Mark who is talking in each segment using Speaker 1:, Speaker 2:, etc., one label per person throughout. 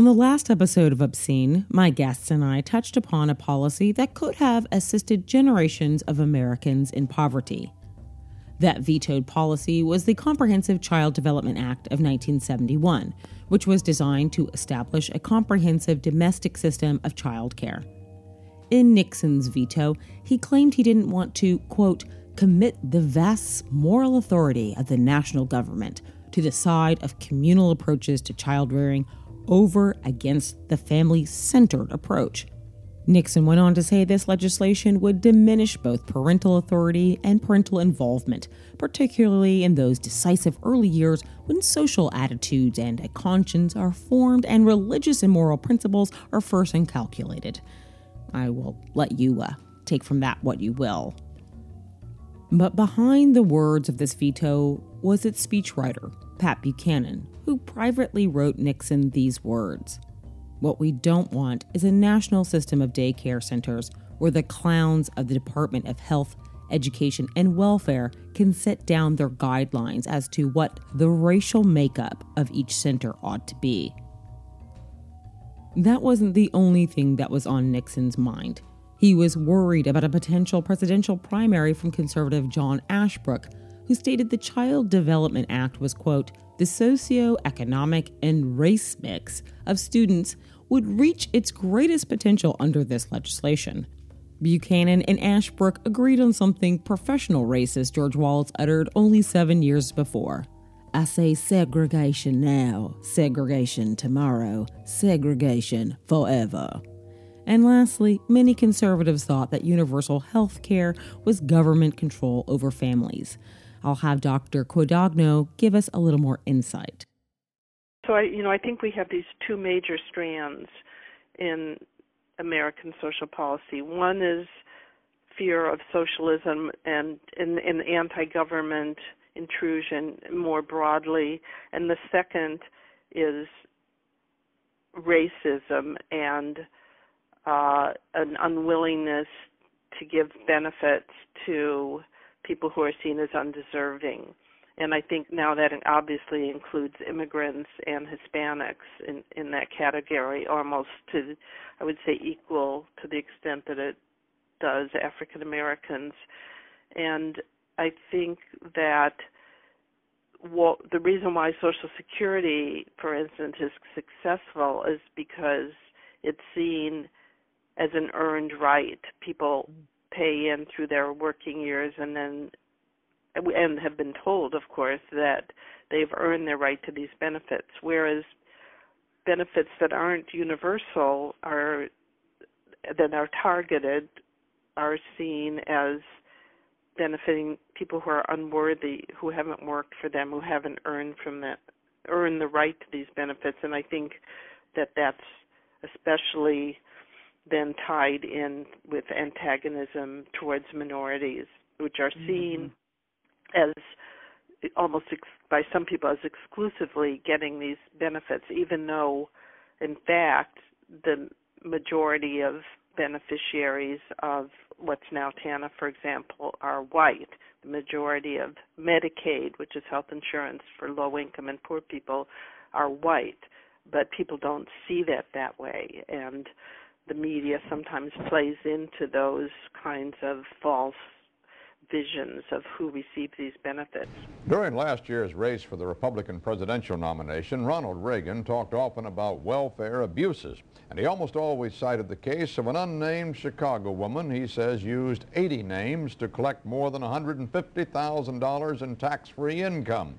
Speaker 1: On the last episode of Obscene, my guests and I touched upon a policy that could have assisted generations of Americans in poverty. That vetoed policy was the Comprehensive Child Development Act of 1971, which was designed to establish a comprehensive domestic system of child care. In Nixon's veto, he claimed he didn't want to, quote, commit the vast moral authority of the national government to the side of communal approaches to child rearing over against the family centered approach. Nixon went on to say this legislation would diminish both parental authority and parental involvement, particularly in those decisive early years when social attitudes and a conscience are formed and religious and moral principles are first inculcated. I will let you uh, take from that what you will. But behind the words of this veto was its speechwriter, Pat Buchanan, who privately wrote Nixon these words What we don't want is a national system of daycare centers where the clowns of the Department of Health, Education, and Welfare can set down their guidelines as to what the racial makeup of each center ought to be. That wasn't the only thing that was on Nixon's mind. He was worried about a potential presidential primary from conservative John Ashbrook who stated the Child Development Act was, quote, the socio-economic and race mix of students would reach its greatest potential under this legislation. Buchanan and Ashbrook agreed on something professional racist George Wallace uttered only seven years before. I say segregation now, segregation tomorrow, segregation forever. And lastly, many conservatives thought that universal health care was government control over families. I'll have Dr. Quadagno give us a little more insight.
Speaker 2: So I, you know, I think we have these two major strands in American social policy. One is fear of socialism and in, in anti-government intrusion more broadly, and the second is racism and uh, an unwillingness to give benefits to people who are seen as undeserving. And I think now that obviously includes immigrants and Hispanics in, in that category, almost to, I would say, equal to the extent that it does African Americans. And I think that what, the reason why Social Security, for instance, is successful is because it's seen as an earned right. People pay in through their working years and then and have been told of course that they've earned their right to these benefits. Whereas benefits that aren't universal are that are targeted are seen as benefiting people who are unworthy who haven't worked for them who haven't earned from that earned the right to these benefits. And i think that that's especially then tied in with antagonism towards minorities, which are seen mm-hmm. as almost ex- by some people as exclusively getting these benefits, even though, in fact, the majority of beneficiaries of what's now TANF, for example, are white. The majority of Medicaid, which is health insurance for low income and poor people, are white. But people don't see that that way. And the media sometimes plays into those kinds of false visions of who receives these benefits.
Speaker 3: During last year's race for the Republican presidential nomination, Ronald Reagan talked often about welfare abuses, and he almost always cited the case of an unnamed Chicago woman he says used 80 names to collect more than $150,000 in tax-free income.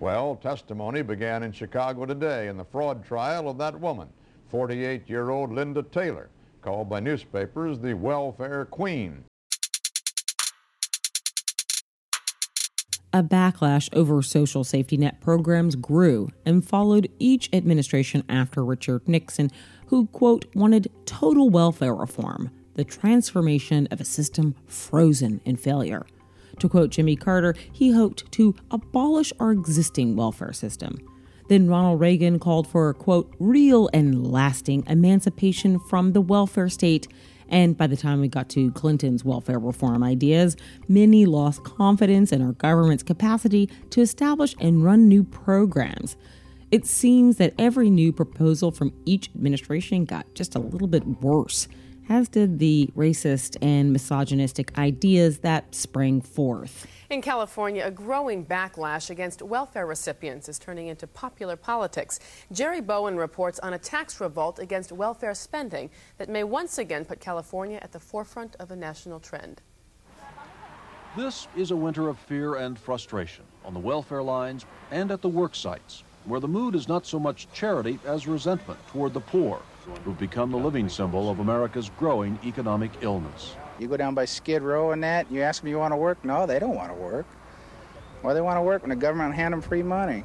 Speaker 3: Well, testimony began in Chicago today in the fraud trial of that woman. 48-year-old Linda Taylor, called by newspapers the welfare queen.
Speaker 1: A backlash over social safety net programs grew and followed each administration after Richard Nixon, who, quote, wanted total welfare reform, the transformation of a system frozen in failure. To quote Jimmy Carter, he hoped to abolish our existing welfare system. Then Ronald Reagan called for, quote, real and lasting emancipation from the welfare state. And by the time we got to Clinton's welfare reform ideas, many lost confidence in our government's capacity to establish and run new programs. It seems that every new proposal from each administration got just a little bit worse, as did the racist and misogynistic ideas that sprang forth.
Speaker 4: In California, a growing backlash against welfare recipients is turning into popular politics. Jerry Bowen reports on a tax revolt against welfare spending that may once again put California at the forefront of a national trend.
Speaker 5: This is a winter of fear and frustration on the welfare lines and at the work sites, where the mood is not so much charity as resentment toward the poor, who've become the living symbol of America's growing economic illness.
Speaker 6: You go down by Skid Row and that, you ask them you want to work? No, they don't want to work. Why they want to work when the government hand them free money?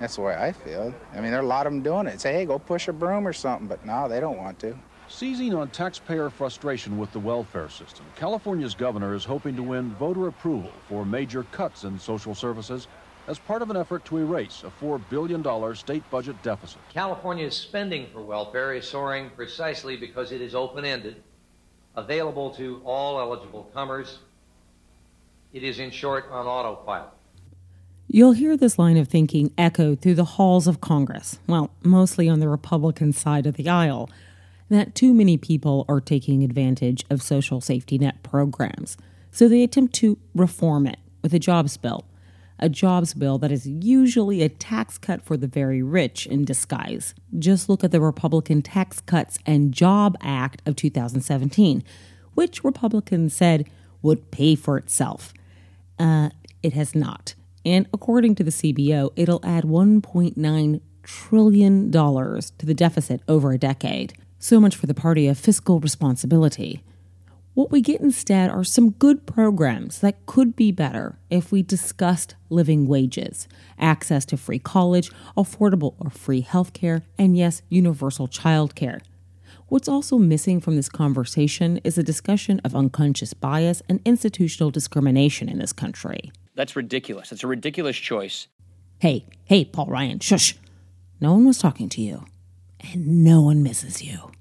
Speaker 6: That's the way I feel. I mean, there are a lot of them doing it. Say, hey, go push a broom or something, but no, they don't want to.
Speaker 5: Seizing on taxpayer frustration with the welfare system, California's governor is hoping to win voter approval for major cuts in social services as part of an effort to erase a $4 billion state budget deficit.
Speaker 7: California's spending for welfare is soaring precisely because it is open ended available to all eligible comers. It is, in short, on autopilot.
Speaker 1: You'll hear this line of thinking echoed through the halls of Congress, well, mostly on the Republican side of the aisle, that too many people are taking advantage of social safety net programs, so they attempt to reform it with a jobs bill a jobs bill that is usually a tax cut for the very rich in disguise. Just look at the Republican Tax Cuts and Job Act of 2017, which Republicans said would pay for itself. Uh, it has not. And according to the CBO, it'll add $1.9 trillion to the deficit over a decade. So much for the party of fiscal responsibility. What we get instead are some good programs that could be better if we discussed living wages, access to free college, affordable or free healthcare, and yes, universal childcare. What's also missing from this conversation is a discussion of unconscious bias and institutional discrimination in this country.
Speaker 8: That's ridiculous. It's a ridiculous choice.
Speaker 1: Hey, hey, Paul Ryan, shush. No one was talking to you, and no one misses you.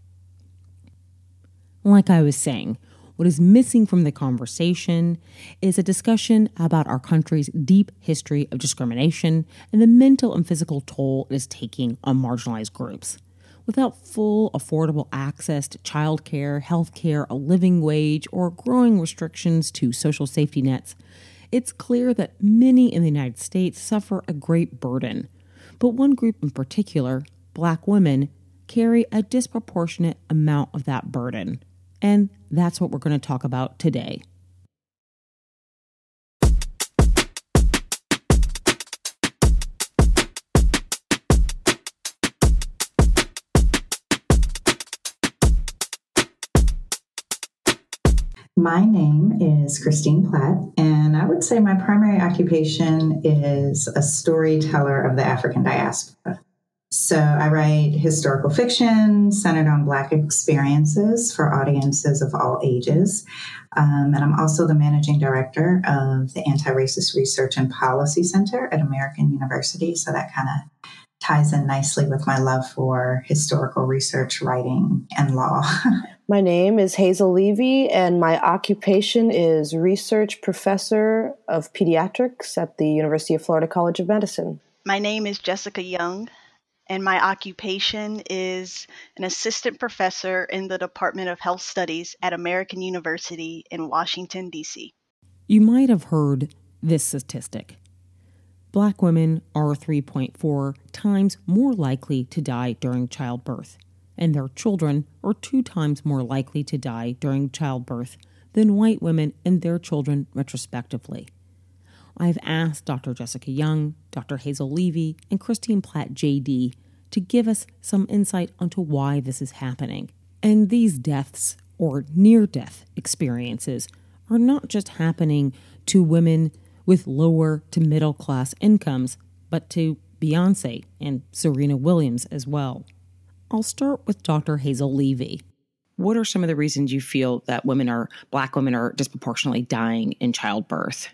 Speaker 1: Like I was saying, what is missing from the conversation is a discussion about our country's deep history of discrimination and the mental and physical toll it is taking on marginalized groups. Without full, affordable access to childcare, health care, a living wage, or growing restrictions to social safety nets, it's clear that many in the United States suffer a great burden. But one group in particular, black women, carry a disproportionate amount of that burden. And that's what we're going to talk about today.
Speaker 9: My name is Christine Platt, and I would say my primary occupation is a storyteller of the African diaspora. So I write historical fiction centered on Black experiences for audiences of all ages. Um, and I'm also the managing director of the Anti Racist Research and Policy Center at American University. So that kind of ties in nicely with my love for historical research, writing, and law.
Speaker 10: my name is Hazel Levy, and my occupation is research professor of pediatrics at the University of Florida College of Medicine.
Speaker 11: My name is Jessica Young and my occupation is an assistant professor in the Department of Health Studies at American University in Washington, D.C.
Speaker 1: You might have heard this statistic Black women are 3.4 times more likely to die during childbirth, and their children are two times more likely to die during childbirth than white women and their children, retrospectively. I've asked Dr. Jessica Young, Dr. Hazel Levy, and Christine Platt JD to give us some insight onto why this is happening. And these deaths or near death experiences are not just happening to women with lower to middle class incomes, but to Beyonce and Serena Williams as well. I'll start with Dr. Hazel Levy. What are some of the reasons you feel that women are, black women are disproportionately dying in childbirth?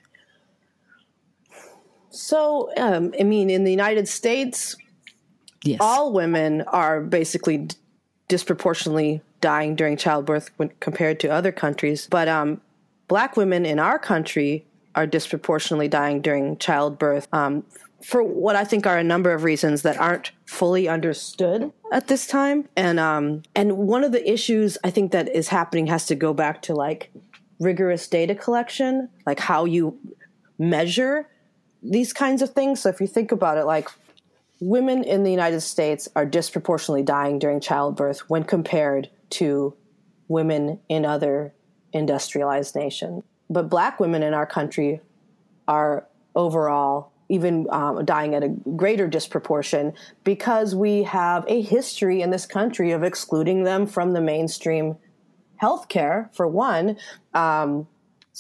Speaker 10: So, um, I mean, in the United States, yes. all women are basically disproportionately dying during childbirth when compared to other countries. But um, black women in our country are disproportionately dying during childbirth. Um, for what I think are a number of reasons that aren't fully understood at this time. And um, and one of the issues I think that is happening has to go back to like rigorous data collection, like how you measure these kinds of things. So if you think about it, like women in the United States are disproportionately dying during childbirth when compared to women in other industrialized nations. But black women in our country are overall even um, dying at a greater disproportion because we have a history in this country of excluding them from the mainstream healthcare, for one. Um,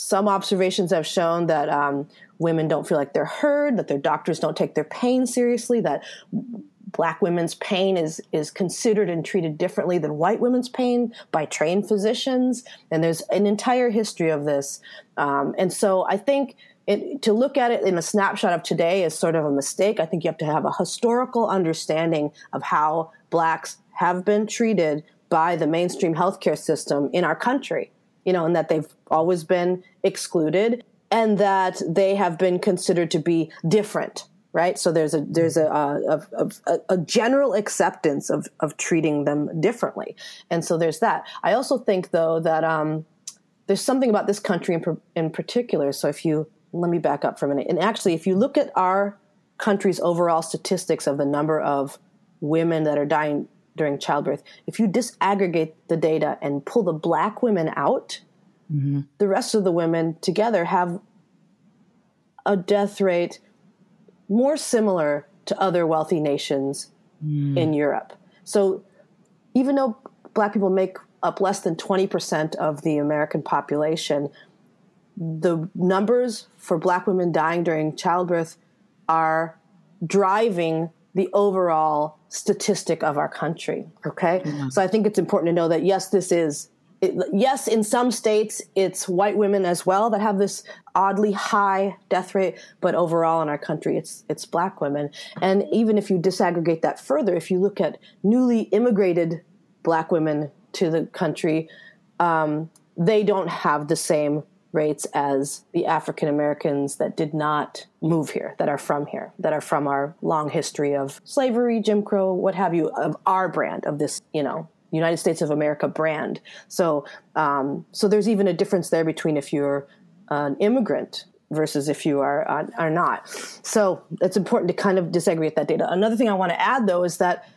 Speaker 10: some observations have shown that um, women don't feel like they're heard, that their doctors don't take their pain seriously, that black women's pain is is considered and treated differently than white women's pain by trained physicians, and there's an entire history of this. Um, and so I think it, to look at it in a snapshot of today is sort of a mistake. I think you have to have a historical understanding of how blacks have been treated by the mainstream healthcare system in our country. You know, and that they've always been excluded and that they have been considered to be different right? So there's a there's a a, a, a, general acceptance of of treating them differently, and so there's that. I also think though that um, there's something about this country in, in particular. So if you let me back up for a minute, and actually, if you look at our country's overall statistics of the number of women that are dying during childbirth, if you disaggregate the data and pull the black women out, mm-hmm. the rest of the women together have a death rate more similar to other wealthy nations mm. in Europe. So even though black people make up less than 20% of the American population, the numbers for black women dying during childbirth are driving the overall statistic of our country. Okay. Mm-hmm. So I think it's important to know that yes, this is it, yes, in some states, it's white women as well that have this oddly high death rate, but overall in our country, it's it's black women. And even if you disaggregate that further, if you look at newly immigrated black women to the country, um, they don't have the same rates as the African Americans that did not move here, that are from here, that are from our long history of slavery, Jim Crow, what have you, of our brand of this, you know, United States of America brand. So, um, so there's even a difference there between if you're an immigrant versus if you are are not. So it's important to kind of disaggregate that data. Another thing I want to add though is that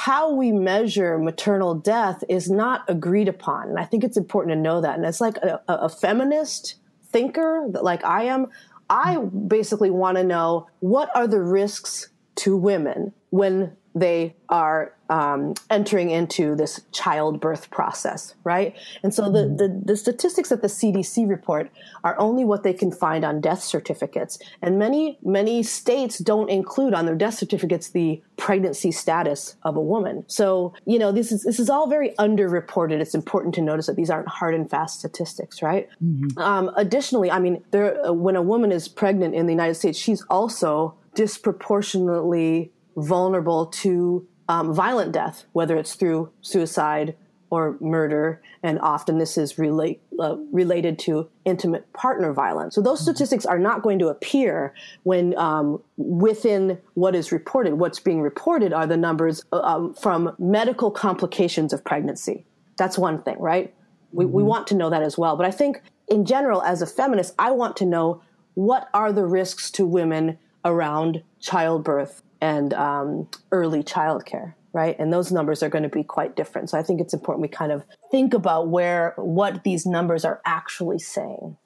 Speaker 10: how we measure maternal death is not agreed upon, and I think it's important to know that. And it's like a, a feminist thinker, like I am. I basically want to know what are the risks to women when they are um, entering into this childbirth process, right? And so the, the, the, statistics that the CDC report are only what they can find on death certificates. And many, many states don't include on their death certificates the pregnancy status of a woman. So, you know, this is, this is all very underreported. It's important to notice that these aren't hard and fast statistics, right? Mm-hmm. Um, additionally, I mean, there, when a woman is pregnant in the United States, she's also disproportionately vulnerable to um, violent death, whether it's through suicide or murder, and often this is relate, uh, related to intimate partner violence. So those statistics are not going to appear when um, within what is reported. What's being reported are the numbers uh, um, from medical complications of pregnancy. That's one thing, right? We, mm-hmm. we want to know that as well. But I think in general, as a feminist, I want to know what are the risks to women around childbirth and um, early childcare right? And those numbers are going to be quite different. So i think it's important we kind of think about where what these numbers are actually saying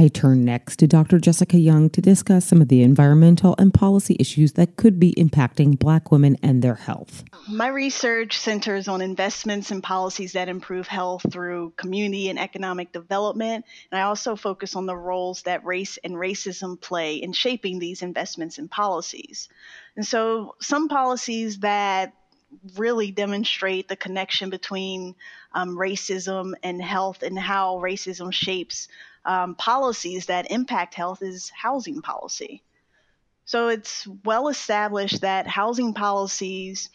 Speaker 1: I turn next to Dr. Jessica Young to discuss some of the environmental and policy issues that could be impacting Black women and their health.
Speaker 11: My research centers on investments and policies that improve health through community and economic development. And I also focus on the roles that race and racism play in shaping these investments and policies. And so, some policies that really demonstrate the connection between um, racism and health and how racism shapes um, policies that impact health is housing policy. So it's well established that housing policies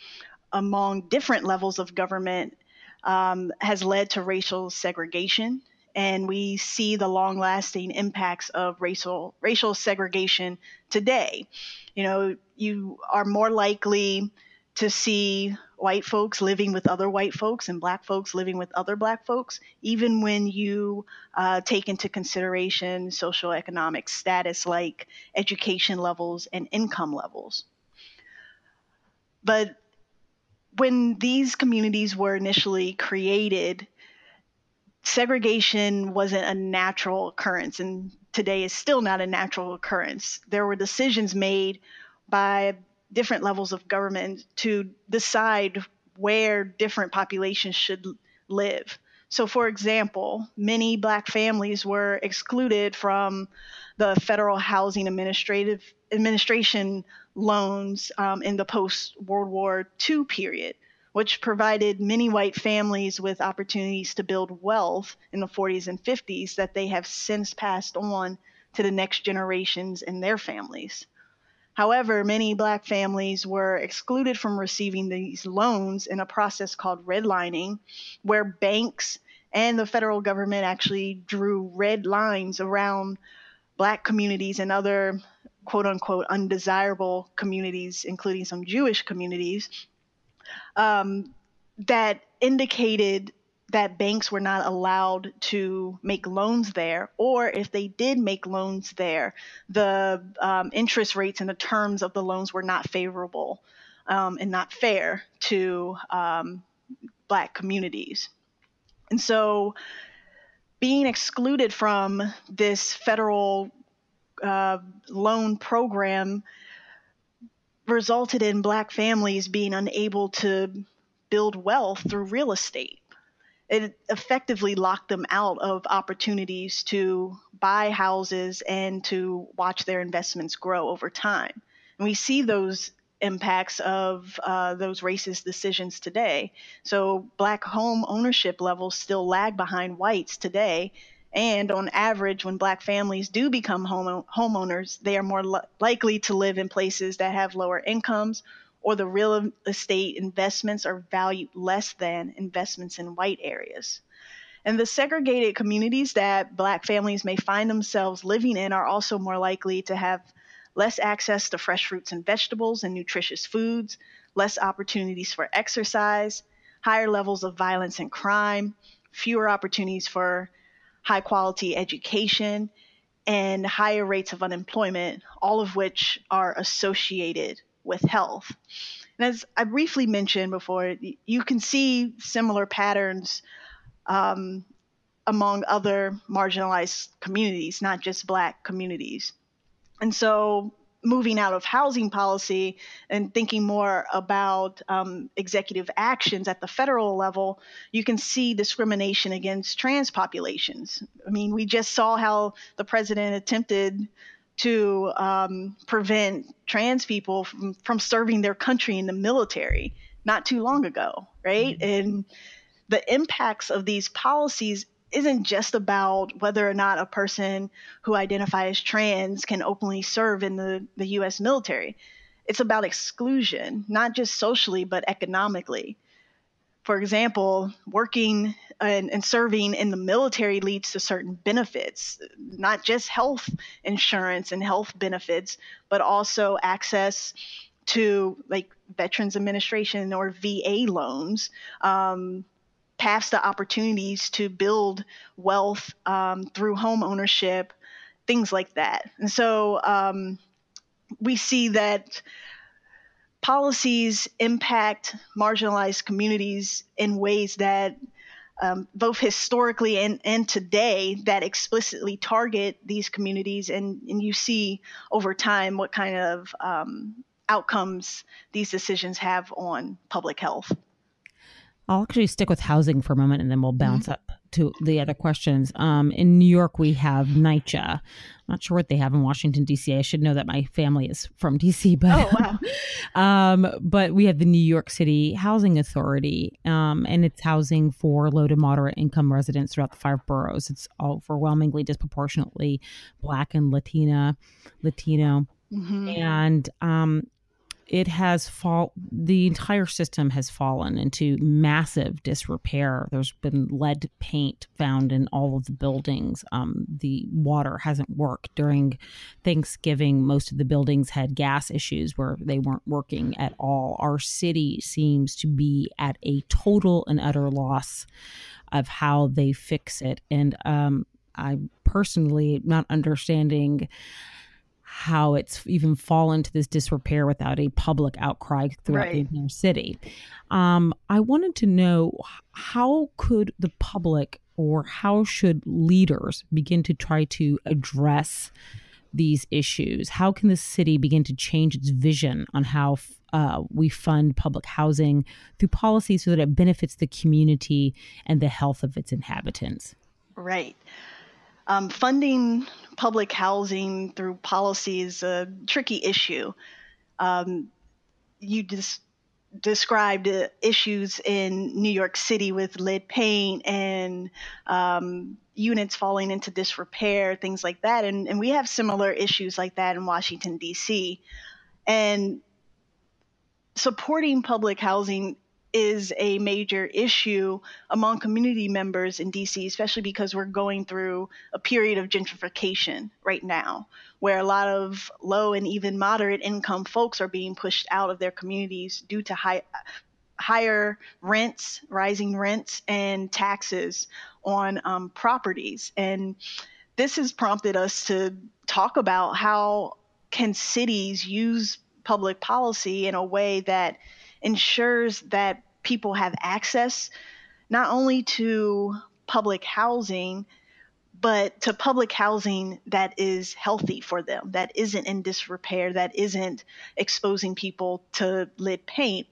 Speaker 11: among different levels of government um, has led to racial segregation. And we see the long lasting impacts of racial, racial segregation today. You know, you are more likely to see white folks living with other white folks and black folks living with other black folks, even when you uh, take into consideration socioeconomic status like education levels and income levels. But when these communities were initially created, segregation wasn't a natural occurrence, and today is still not a natural occurrence. There were decisions made by different levels of government to decide where different populations should live. So, for example, many black families were excluded from the federal housing administrative administration loans um, in the post World War II period, which provided many white families with opportunities to build wealth in the 40s and 50s that they have since passed on to the next generations and their families. However, many black families were excluded from receiving these loans in a process called redlining, where banks and the federal government actually drew red lines around black communities and other quote unquote undesirable communities, including some Jewish communities, um, that indicated that banks were not allowed to make loans there, or if they did make loans there, the um, interest rates and the terms of the loans were not favorable um, and not fair to um, Black communities. And so, being excluded from this federal uh, loan program resulted in Black families being unable to build wealth through real estate it effectively locked them out of opportunities to buy houses and to watch their investments grow over time. And we see those impacts of uh, those racist decisions today. So, black home ownership levels still lag behind whites today. And on average, when black families do become home- homeowners, they are more li- likely to live in places that have lower incomes or the real estate investments are valued less than investments in white areas. And the segregated communities that Black families may find themselves living in are also more likely to have less access to fresh fruits and vegetables and nutritious foods, less opportunities for exercise, higher levels of violence and crime, fewer opportunities for high quality education, and higher rates of unemployment, all of which are associated with health. And as I briefly mentioned before, you can see similar patterns um, among other marginalized communities, not just Black communities. And so, moving out of housing policy and thinking more about um, executive actions at the federal level, you can see discrimination against trans populations. I mean, we just saw how the president attempted to um, prevent trans people from, from serving their country in the military not too long ago, right? Mm-hmm. And the impacts of these policies isn't just about whether or not a person who identifies as trans can openly serve in the, the US military. It's about exclusion, not just socially, but economically. For example, working and, and, serving in the military leads to certain benefits, not just health insurance and health benefits, but also access to like Veterans Administration or VA loans, um, paths to opportunities to build wealth um, through home ownership, things like that. And so um, we see that policies impact marginalized communities in ways that um, both historically and, and today that explicitly target these communities. And, and you see over time what kind of um, outcomes these decisions have on public health.
Speaker 1: I'll actually stick with housing for a moment and then we'll bounce mm-hmm. up to the other questions. Um, in New York, we have NYCHA. I'm not sure what they have in Washington, D.C. I should know that my family is from D.C., but, oh, wow. um, but we have the New York City Housing Authority, um, and it's housing for low to moderate income residents throughout the five boroughs. It's overwhelmingly disproportionately Black and Latina, Latino mm-hmm. and um, it has fall the entire system has fallen into massive disrepair. There's been lead paint found in all of the buildings. Um, the water hasn't worked. During thanksgiving most of the buildings had gas issues where they weren't working at all. Our city seems to be at a total and utter loss of how they fix it. And um, i personally not understanding how it's even fallen to this disrepair without a public outcry throughout right. the entire city. Um, I wanted to know how could the public or how should leaders begin to try to address these issues? How can the city begin to change its vision on how uh, we fund public housing through policy so that it benefits the community and the health of its inhabitants?
Speaker 11: Right. Um, funding public housing through policy is a tricky issue. Um, you just described uh, issues in New York City with lead paint and um, units falling into disrepair, things like that. And, and we have similar issues like that in Washington, D.C. And supporting public housing is a major issue among community members in DC, especially because we're going through a period of gentrification right now, where a lot of low and even moderate income folks are being pushed out of their communities due to high, higher rents, rising rents, and taxes on um, properties. And this has prompted us to talk about how can cities use public policy in a way that ensures that people have access not only to public housing, but to public housing that is healthy for them, that isn't in disrepair, that isn't exposing people to lead paint.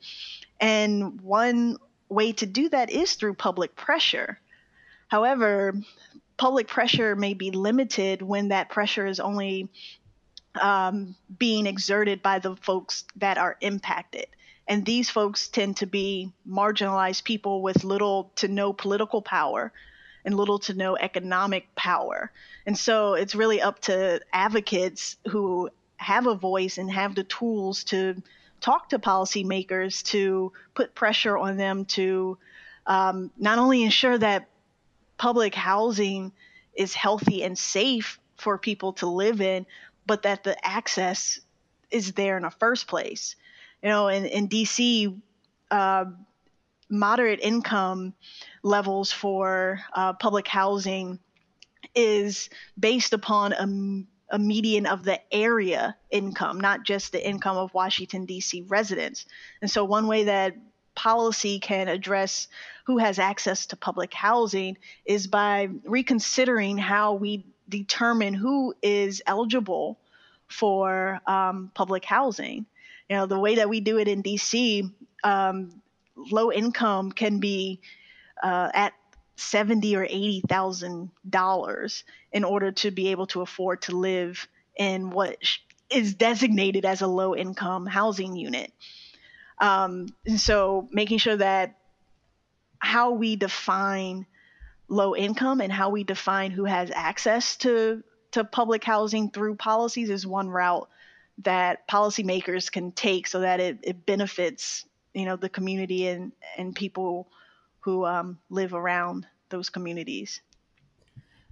Speaker 11: And one way to do that is through public pressure. However, public pressure may be limited when that pressure is only um, being exerted by the folks that are impacted. And these folks tend to be marginalized people with little to no political power and little to no economic power. And so it's really up to advocates who have a voice and have the tools to talk to policymakers to put pressure on them to um, not only ensure that public housing is healthy and safe for people to live in, but that the access is there in the first place you know, in, in DC, uh, moderate income levels for uh, public housing is based upon a, a, median of the area income, not just the income of Washington, D.C. residents. And so, one way that policy can address who has access to public housing is by reconsidering how we determine who is eligible for um, public housing you know the way that we do it in DC, um, low income can be uh, at seventy or eighty thousand dollars in order to be able to afford to live in what is designated as a low income housing unit. Um, and so making sure that how we define low income and how we define who has access to to public housing through policies is one route that policymakers can take so that it, it benefits you know the community and and people who um, live around those communities.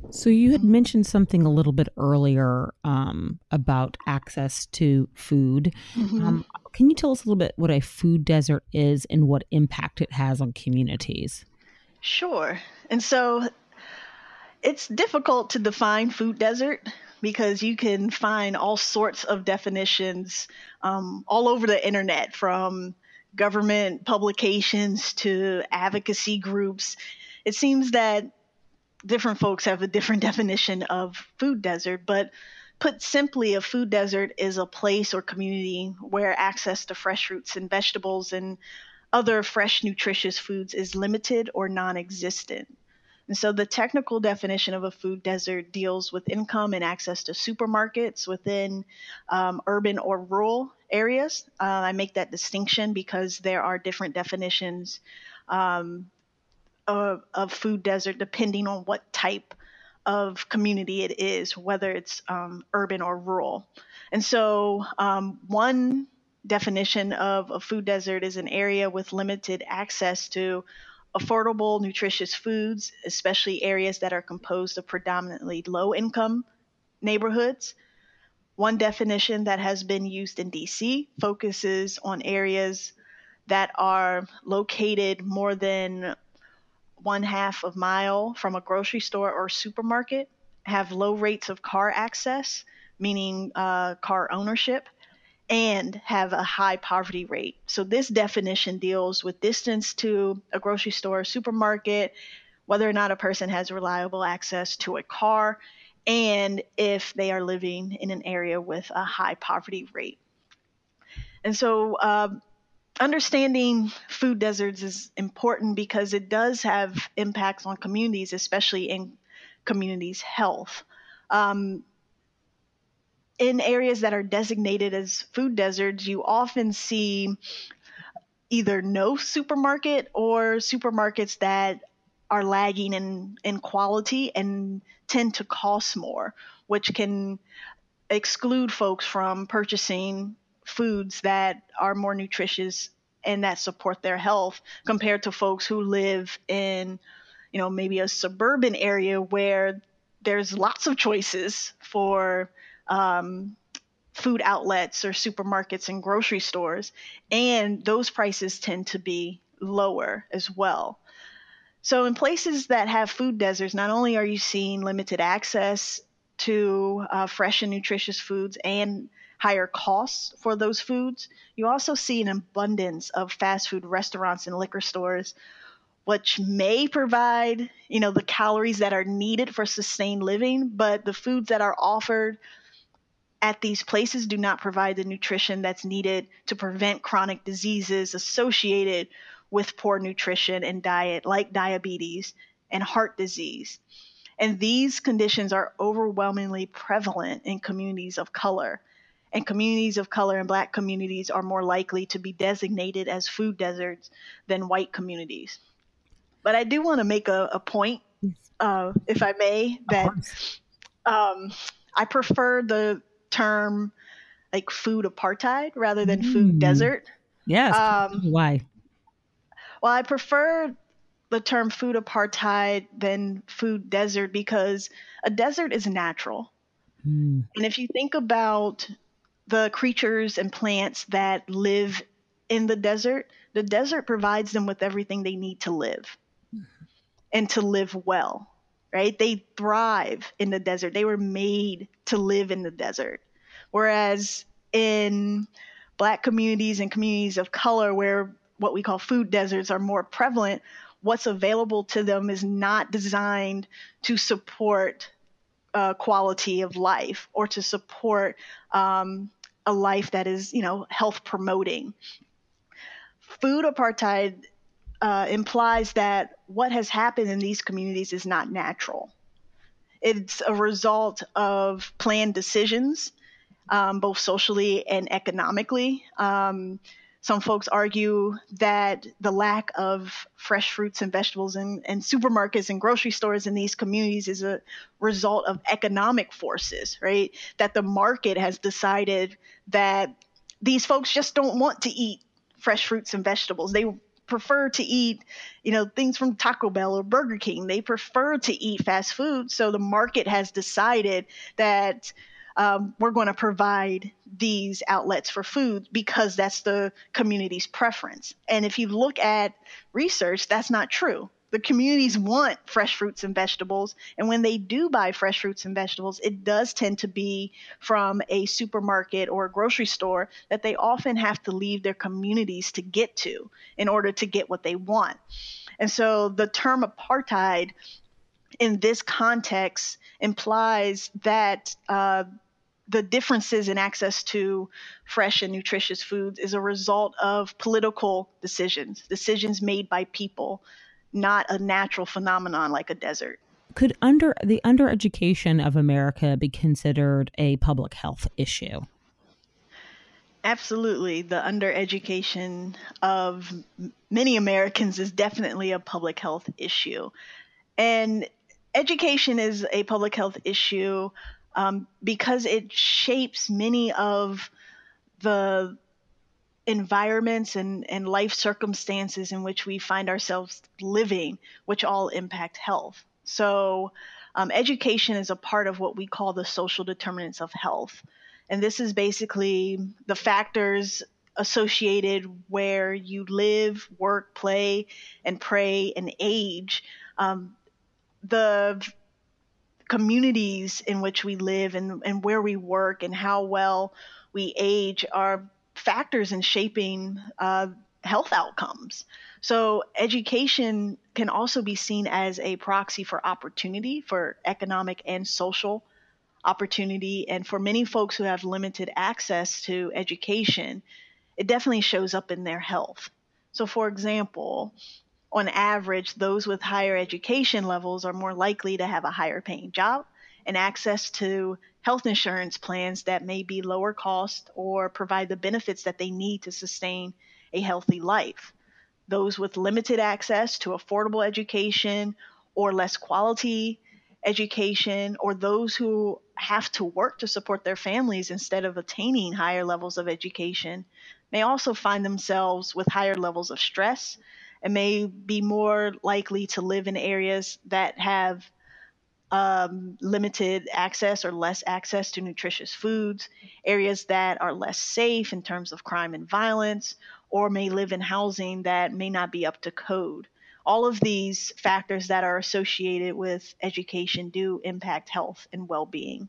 Speaker 1: So you had mentioned something a little bit earlier um, about access to food. Mm-hmm. Um, can you tell us a little bit what a food desert is and what impact it has on communities?
Speaker 11: Sure. And so it's difficult to define food desert because you can find all sorts of definitions um, all over the internet from government publications to advocacy groups. It seems that different folks have a different definition of food desert, but put simply, a food desert is a place or community where access to fresh fruits and vegetables and other fresh, nutritious foods is limited or non existent. And so the technical definition of a food desert deals with income and access to supermarkets within um, urban or rural areas. Uh, I make that distinction because there are different definitions um, of, of, food desert depending on what type of community it is, whether it's um, urban or rural. And so, um, one definition of a food desert is an area with limited access to affordable, nutritious foods, especially areas that are composed of predominantly low income neighborhoods. One definition that has been used in DC focuses on areas that are located more than one half of mile from a grocery store or supermarket, have low rates of car access, meaning uh, car ownership, and have a high poverty rate. So, this definition deals with distance to a grocery store, supermarket, whether or not a person has reliable access to a car, and if they are living in an area with a high poverty rate. And so, uh, understanding food deserts is important because it does have impacts on communities, especially in communities' health. Um, in areas that are designated as food deserts, you often see either no supermarket or supermarkets that are lagging in, in quality and tend to cost more, which can exclude folks from purchasing foods that are more nutritious and that support their health compared to folks who live in you know maybe a suburban area where there's lots of choices for um, food outlets or supermarkets and grocery stores and those prices tend to be lower as well so in places that have food deserts not only are you seeing limited access to uh, fresh and nutritious foods and higher costs for those foods. You also see an abundance of fast food restaurants and liquor stores which may provide, you know, the calories that are needed for sustained living, but the foods that are offered at these places do not provide the nutrition that's needed to prevent chronic diseases associated with poor nutrition and diet like diabetes and heart disease. And these conditions are overwhelmingly prevalent in communities of color and communities of color and black communities are more likely to be designated as food deserts than white communities. But I do want to make a, a point, uh, if I may, that um, I prefer the term like food apartheid rather than mm. food desert.
Speaker 1: Yes. Um, Why?
Speaker 11: Well, I prefer the term food apartheid than food desert because a desert is natural. Mm. And if you think about the creatures and plants that live in the desert, the desert provides them with everything they need to live and to live well, right? They thrive in the desert. They were made to live in the desert. Whereas in black communities and communities of color, where what we call food deserts are more prevalent, what's available to them is not designed to support uh, quality of life or to support um, a life that is, you know, health promoting. Food apartheid uh, implies that what has happened in these communities is not natural. It's a result of planned decisions, um, both socially and economically. Um, some folks argue that the lack of fresh fruits and vegetables and, in supermarkets and grocery stores in these communities is a result of economic forces, right? That the market has decided that these folks just don't want to eat fresh fruits and vegetables. They prefer to eat, you know, things from Taco Bell or Burger King. They prefer to eat fast food. So the market has decided that um, we're going to provide these outlets for food because that's the community's preference. And if you look at research, that's not true. The communities want fresh fruits and vegetables. And when they do buy fresh fruits and vegetables, it does tend to be from a supermarket or a grocery store that they often have to leave their communities to get to in order to get what they want. And so the term apartheid in this context implies that uh, the differences in access to fresh and nutritious foods is a result of political decisions, decisions made by people, not a natural phenomenon like a desert.
Speaker 1: Could under the undereducation of America be considered a public health issue?
Speaker 11: Absolutely. The undereducation of many Americans is definitely a public health issue. And education is a public health issue um, because it shapes many of the environments and, and life circumstances in which we find ourselves living, which all impact health. So, um, education is a part of what we call the social determinants of health. And this is basically the factors associated where you live, work, play, and pray and age. Um, the communities in which we live and, and where we work and how well we age are factors in shaping uh, health outcomes. So, education can also be seen as a proxy for opportunity, for economic and social opportunity. And for many folks who have limited access to education, it definitely shows up in their health. So, for example, on average, those with higher education levels are more likely to have a higher paying job and access to health insurance plans that may be lower cost or provide the benefits that they need to sustain a healthy life. Those with limited access to affordable education or less quality education, or those who have to work to support their families instead of attaining higher levels of education, may also find themselves with higher levels of stress and may be more likely to live in areas that have um, limited access or less access to nutritious foods, areas that are less safe in terms of crime and violence, or may live in housing that may not be up to code. All of these factors that are associated with education do impact health and well being.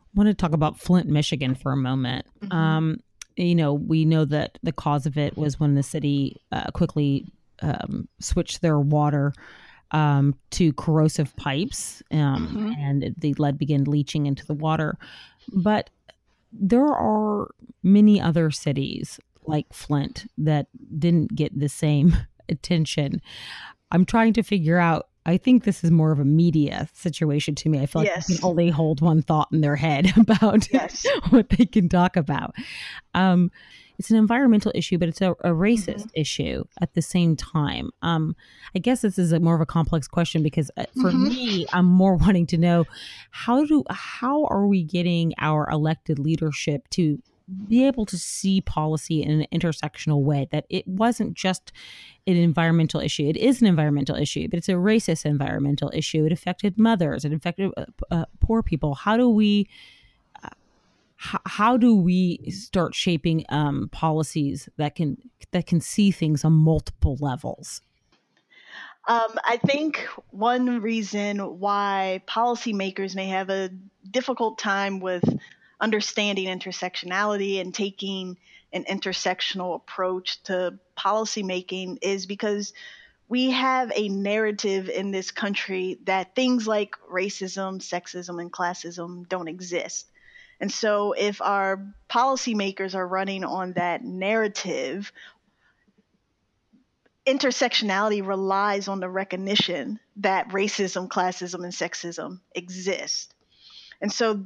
Speaker 1: I want to talk about Flint, Michigan for a moment. Mm-hmm. Um, you know, we know that the cause of it was when the city uh, quickly um, switched their water um, to corrosive pipes, um, mm-hmm. and the lead began leaching into the water. But there are many other cities like Flint that didn't get the same attention. I'm trying to figure out. I think this is more of a media situation to me. I feel yes. like they only hold one thought in their head about yes. what they can talk about. Um, it's an environmental issue, but it's a, a racist mm-hmm. issue at the same time. Um, I guess this is a more of a complex question because uh, for mm-hmm. me, I'm more wanting to know how do how are we getting our elected leadership to be able to see policy in an intersectional way that it wasn't just an environmental issue it is an environmental issue but it's a racist environmental issue it affected mothers it affected uh, uh, poor people how do we how, do we start shaping um, policies that can that can see things on multiple levels?
Speaker 11: Um, I think one reason why policymakers may have a difficult time with understanding intersectionality and taking an intersectional approach to policymaking is because we have a narrative in this country that things like racism, sexism, and classism don't exist. And so, if our policymakers are running on that narrative, intersectionality relies on the recognition that racism, classism, and sexism exist. And so,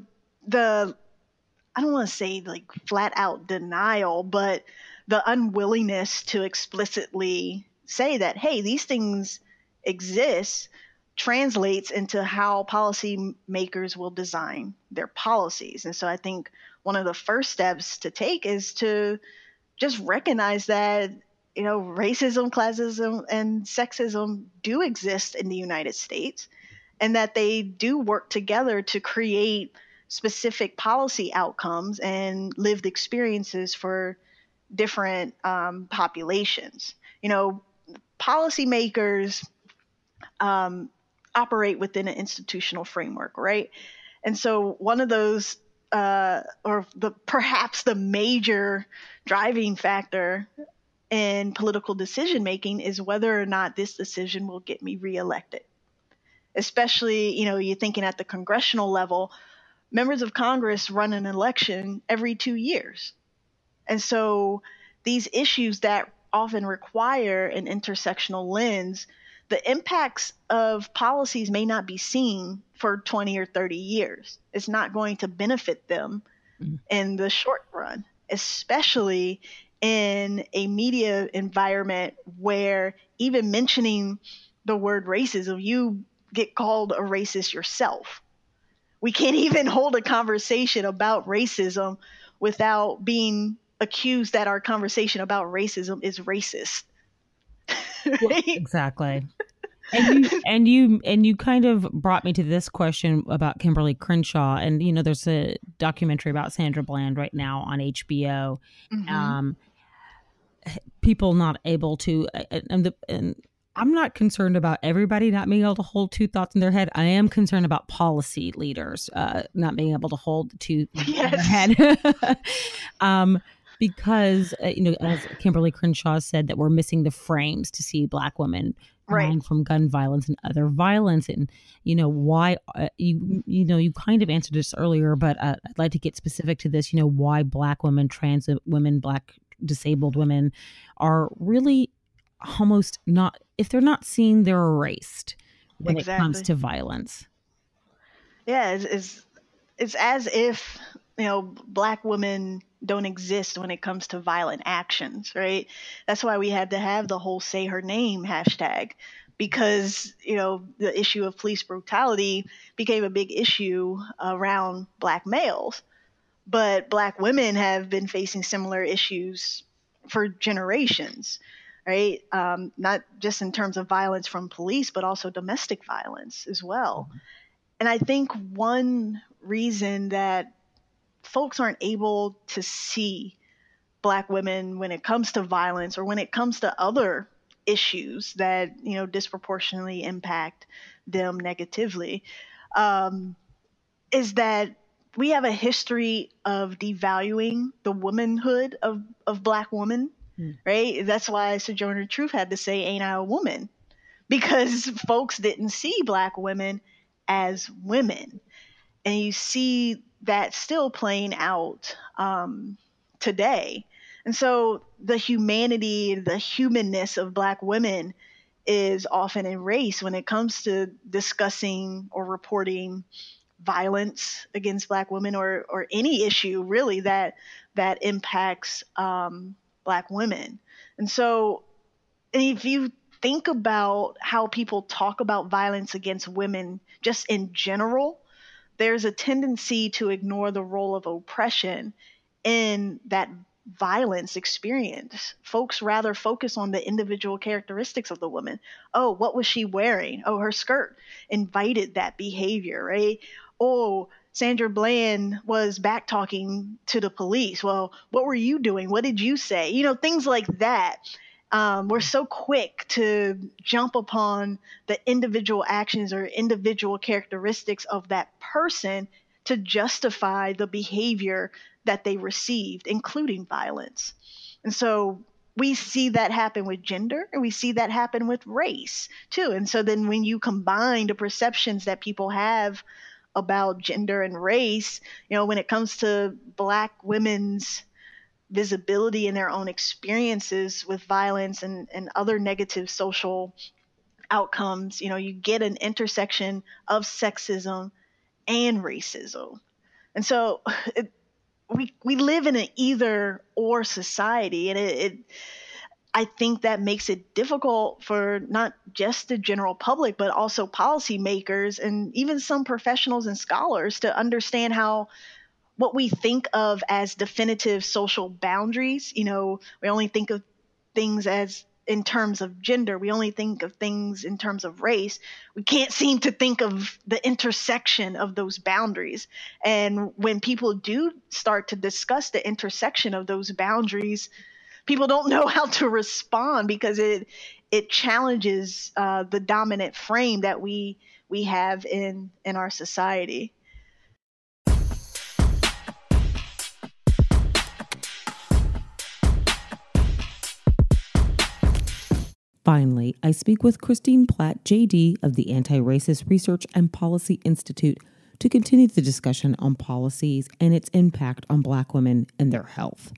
Speaker 11: the I don't want to say like flat out denial, but the unwillingness to explicitly say that, hey, these things exist translates into how policymakers will design their policies. And so I think one of the first steps to take is to just recognize that you know racism, classism, and sexism do exist in the United States, and that they do work together to create specific policy outcomes and lived experiences for different um, populations. You know, policymakers um, operate within an institutional framework, right? And so one of those, uh, or the perhaps the major driving factor in political decision making is whether or not this decision will get me reelected. Especially, you know, you're thinking at the congressional level, members of Congress run an election every two years. And so these issues that often require an intersectional lens the impacts of policies may not be seen for 20 or 30 years. It's not going to benefit them mm-hmm. in the short run, especially in a media environment where even mentioning the word racism, you get called a racist yourself. we can't even hold a conversation about racism without being accused that our conversation about racism is racist.
Speaker 1: right? Exactly. and you and you and you kind of brought me to this question about Kimberly Crenshaw, and you know, there's a documentary about Sandra Bland right now on HBO. Mm-hmm. Um, people not able to, and the and I'm not concerned about everybody not being able to hold two thoughts in their head. I am concerned about policy leaders uh, not being able to hold two yes. in their head. um, because uh, you know, as Kimberly Crenshaw said, that we're missing the frames to see Black women right. from gun violence and other violence, and you know why uh, you you know you kind of answered this earlier, but uh, I'd like to get specific to this. You know why Black women, trans women, Black disabled women are really almost not if they're not seen, they're erased when exactly. it comes to violence.
Speaker 11: Yeah, it's, it's it's as if you know black women don't exist when it comes to violent actions, right? That's why we had to have the whole say her name hashtag because, you know, the issue of police brutality became a big issue around black males. But black women have been facing similar issues for generations, right? Um, not just in terms of violence from police, but also domestic violence as well. Mm-hmm. And I think one reason that folks aren't able to see black women when it comes to violence or when it comes to other issues that you know disproportionately impact them negatively um, is that we have a history of devaluing the womanhood of, of black women mm. right? That's why sojourner truth had to say ain't i a woman? Because folks didn't see black women as women. And you see that still playing out um, today. And so the humanity, the humanness of Black women is often erased when it comes to discussing or reporting violence against Black women or or any issue really that that impacts um, Black women. And so, if you think about how people talk about violence against women just in general, there's a tendency to ignore the role of oppression in that violence experience. Folks rather focus on the individual characteristics of the woman. Oh, what was she wearing? Oh, her skirt invited that behavior, right? Oh, Sandra Bland was back talking to the police. Well, what were you doing? What did you say? You know, things like that um, we're so quick to jump upon the individual actions or individual characteristics of that person to justify the behavior that they received, including violence. And so we see that happen with gender and we see that happen with race too. And so then when you combine the perceptions that people have about gender and race, you know, when it comes to black women's visibility in their own experiences with violence and, and other negative social outcomes, you know, you get an intersection of sexism and racism. And so it, we we live in an either or society and it, it I think that makes it difficult for not just the general public, but also policymakers and even some professionals and scholars to understand how what we think of as definitive social boundaries. You know, we only think of things as in terms of gender. We only think of things in terms of race. We can't seem to think of the intersection of those boundaries. And when people do start to discuss the intersection of those boundaries, people don't know how to respond because it it challenges uh, the dominant frame that we we have in in our society.
Speaker 1: Finally, I speak with Christine Platt, JD of the Anti Racist Research and Policy Institute, to continue the discussion on policies and its impact on Black women and their health.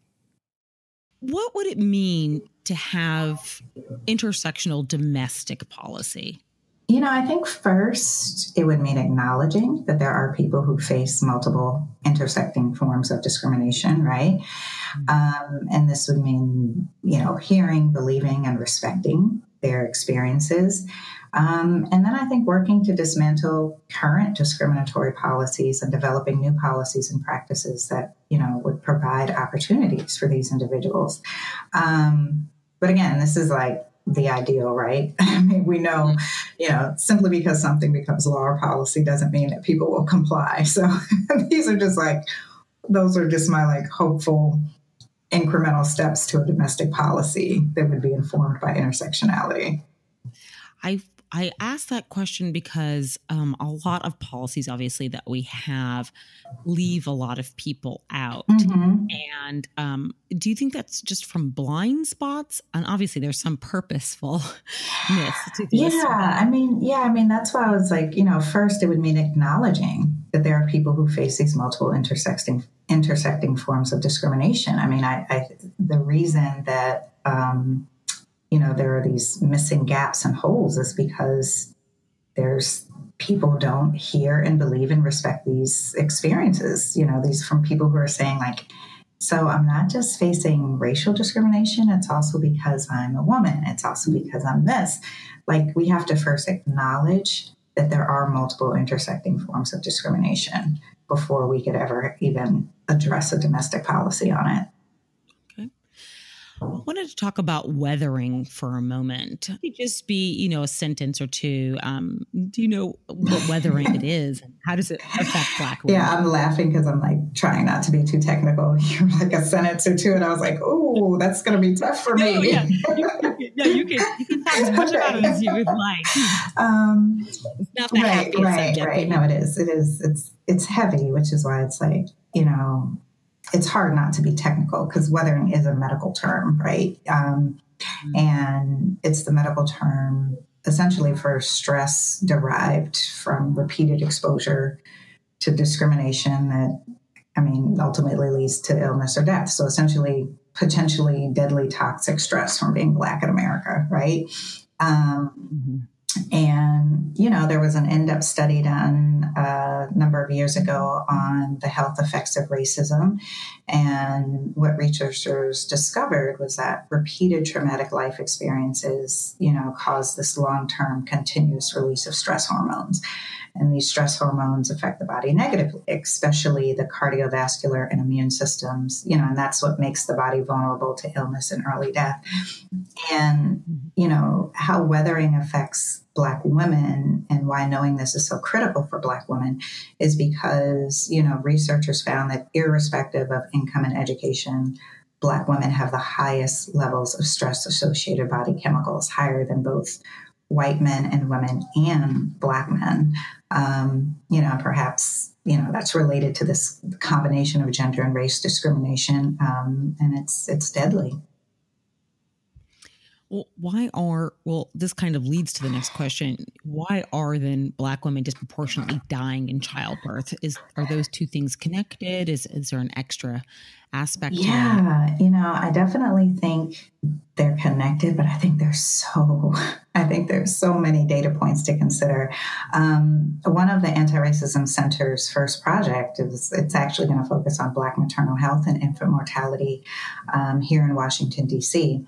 Speaker 1: What would it mean to have intersectional domestic policy?
Speaker 9: You know, I think first it would mean acknowledging that there are people who face multiple intersecting forms of discrimination, right? Um, and this would mean, you know, hearing, believing, and respecting their experiences. Um, and then I think working to dismantle current discriminatory policies and developing new policies and practices that you know would provide opportunities for these individuals. Um, but again, this is like the ideal, right? I mean, we know, mm-hmm. you know, simply because something becomes law or policy doesn't mean that people will comply. So these are just like, those are just my like hopeful incremental steps to a domestic policy that would be informed by intersectionality.
Speaker 1: I I asked that question because um, a lot of policies, obviously, that we have leave a lot of people out. Mm-hmm. And um, do you think that's just from blind spots? And obviously, there's some purposefulness
Speaker 9: to this. Yeah, I mean, yeah, I mean, that's why I was like, you know, first it would mean acknowledging that there are people who face these multiple intersecting intersecting forms of discrimination. I mean, I, I the reason that um, you know there are these missing gaps and holes is because there's people don't hear and believe and respect these experiences you know these from people who are saying like so i'm not just facing racial discrimination it's also because i'm a woman it's also because i'm this. Like we have to first acknowledge that there are multiple intersecting forms of discrimination before we could ever even address a domestic policy on it
Speaker 1: I wanted to talk about weathering for a moment. It just be, you know, a sentence or two. Um, do you know what weathering it is? And how does it affect Black
Speaker 9: women? Yeah, I'm laughing because I'm like trying not to be too technical. You're like a sentence or two, and I was like, oh, that's going to be tough for me.
Speaker 1: No, yeah. yeah, you can, you can talk as much about it as you would like. Um,
Speaker 9: it's not that right, right, subject, right. No, it is. It is. It's it's heavy, which is why it's like you know it's hard not to be technical because weathering is a medical term, right? Um, mm-hmm. and it's the medical term essentially for stress derived from repeated exposure to discrimination that, I mean, ultimately leads to illness or death. So essentially, potentially deadly toxic stress from being Black in America, right? Um, mm-hmm. And, you know, there was an in depth study done uh, a number of years ago on the health effects of racism. And what researchers discovered was that repeated traumatic life experiences, you know, cause this long term continuous release of stress hormones. And these stress hormones affect the body negatively, especially the cardiovascular and immune systems, you know, and that's what makes the body vulnerable to illness and early death. And, you know, how weathering affects Black women and why knowing this is so critical for Black women is because, you know, researchers found that irrespective of income and education, Black women have the highest levels of stress associated body chemicals, higher than both white men and women and black men. Um, you know, perhaps you know that's related to this combination of gender and race discrimination, um, and it's it's deadly.
Speaker 1: Well, why are well? This kind of leads to the next question: Why are then Black women disproportionately dying in childbirth? Is are those two things connected? Is is there an extra aspect?
Speaker 9: Yeah, you know, I definitely think they're connected, but I think there's so I think there's so many data points to consider. Um, one of the Anti-Racism Center's first project is it's actually going to focus on Black maternal health and infant mortality um, here in Washington D.C.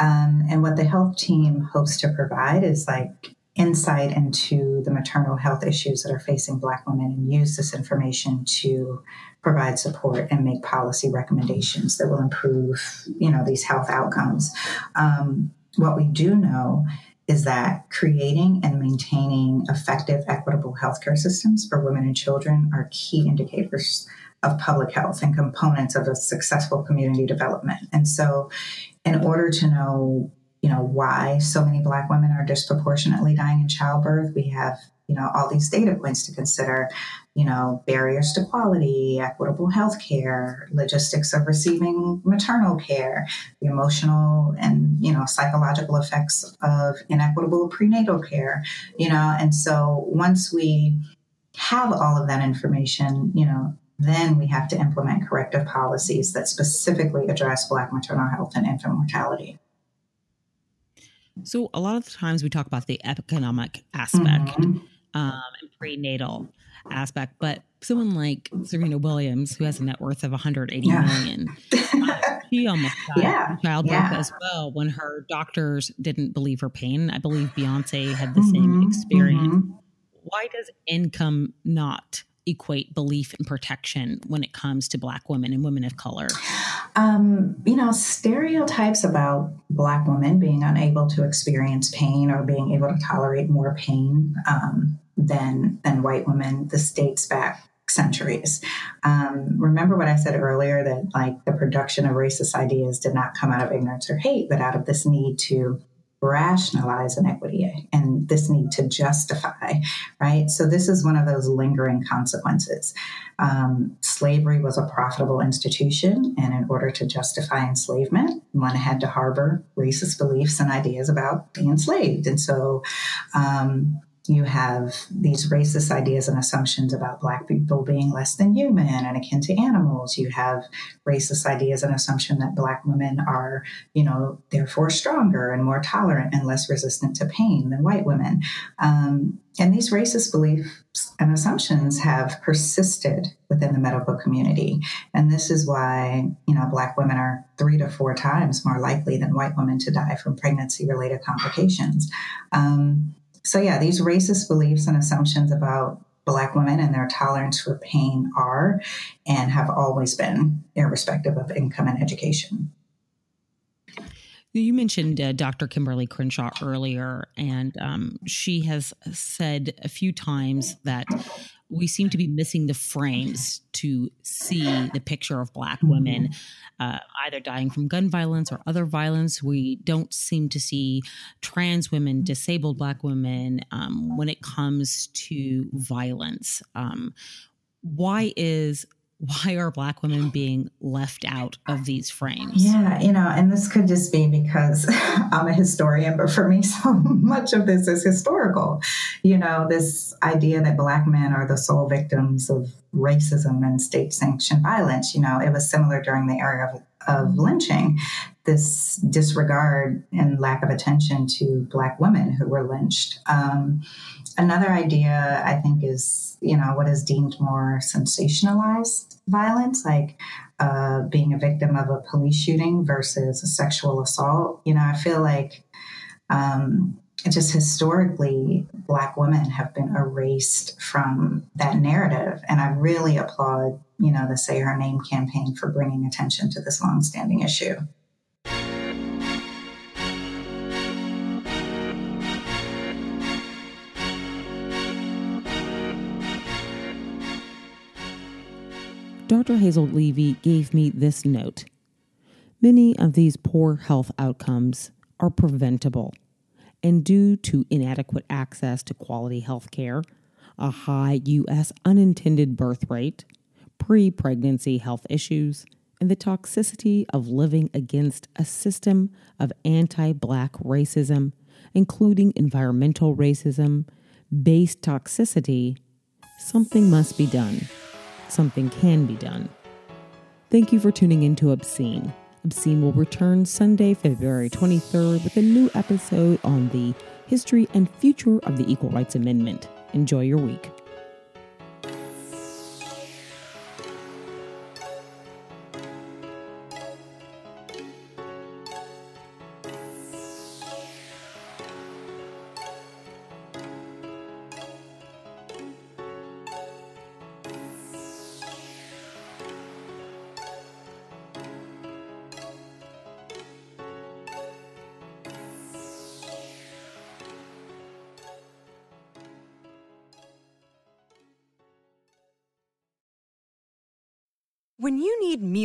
Speaker 9: Um, and what the health team hopes to provide is like insight into the maternal health issues that are facing Black women and use this information to provide support and make policy recommendations that will improve, you know, these health outcomes. Um, what we do know is that creating and maintaining effective, equitable healthcare systems for women and children are key indicators of public health and components of a successful community development. And so, in order to know, you know, why so many Black women are disproportionately dying in childbirth, we have, you know, all these data points to consider, you know, barriers to quality, equitable health care, logistics of receiving maternal care, the emotional and, you know, psychological effects of inequitable prenatal care, you know, and so once we have all of that information, you know, then we have to implement corrective policies that specifically address Black maternal health and infant mortality.
Speaker 1: So, a lot of the times we talk about the economic aspect mm-hmm. um, and prenatal aspect, but someone like Serena Williams, who has a net worth of 180 yeah. million, uh, She almost died
Speaker 9: yeah,
Speaker 1: childbirth
Speaker 9: yeah.
Speaker 1: as well when her doctors didn't believe her pain. I believe Beyonce had the mm-hmm, same experience. Mm-hmm. Why does income not equate belief and protection when it comes to Black women and women of color?
Speaker 9: Um, you know, stereotypes about Black women being unable to experience pain or being able to tolerate more pain um, than than white women. This dates back centuries. Um, remember what I said earlier that like the production of racist ideas did not come out of ignorance or hate, but out of this need to rationalize inequity and this need to justify, right? So, this is one of those lingering consequences. Um, slavery was a profitable institution, and in order to justify enslavement, one had to harbor racist beliefs and ideas about being enslaved. And so, um, you have these racist ideas and assumptions about black people being less than human and akin to animals. You have racist ideas and assumption that black women are you know therefore stronger and more tolerant and less resistant to pain than white women. Um, and these racist beliefs and assumptions have persisted within the medical community. And this is why you know black women are three to four times more likely than white women to die from pregnancy related complications. Um, so, yeah, these racist beliefs and assumptions about Black women and their tolerance for pain are and have always been, irrespective of income and education.
Speaker 1: You mentioned uh, Dr. Kimberly Crenshaw earlier, and um, she has said a few times that we seem to be missing the frames to see the picture of Black women uh, either dying from gun violence or other violence. We don't seem to see trans women, disabled Black women um, when it comes to violence. Um, why is why are black women being left out of these frames
Speaker 9: yeah you know and this could just be because i'm a historian but for me so much of this is historical you know this idea that black men are the sole victims of racism and state sanctioned violence you know it was similar during the era of of lynching, this disregard and lack of attention to Black women who were lynched. Um, another idea, I think, is you know what is deemed more sensationalized violence, like uh, being a victim of a police shooting versus a sexual assault. You know, I feel like um, just historically, Black women have been erased from that narrative. And I really applaud, you know, the Say Her Name campaign for bringing attention to this longstanding issue.
Speaker 1: Dr. Hazel Levy gave me this note. Many of these poor health outcomes are preventable and due to inadequate access to quality health care, a high U.S. unintended birth rate, pre pregnancy health issues, and the toxicity of living against a system of anti black racism, including environmental racism, base toxicity, something must be done. Something can be done. Thank you for tuning in to Obscene. Obscene will return Sunday, February 23rd with a new episode on the history and future of the Equal Rights Amendment. Enjoy your week.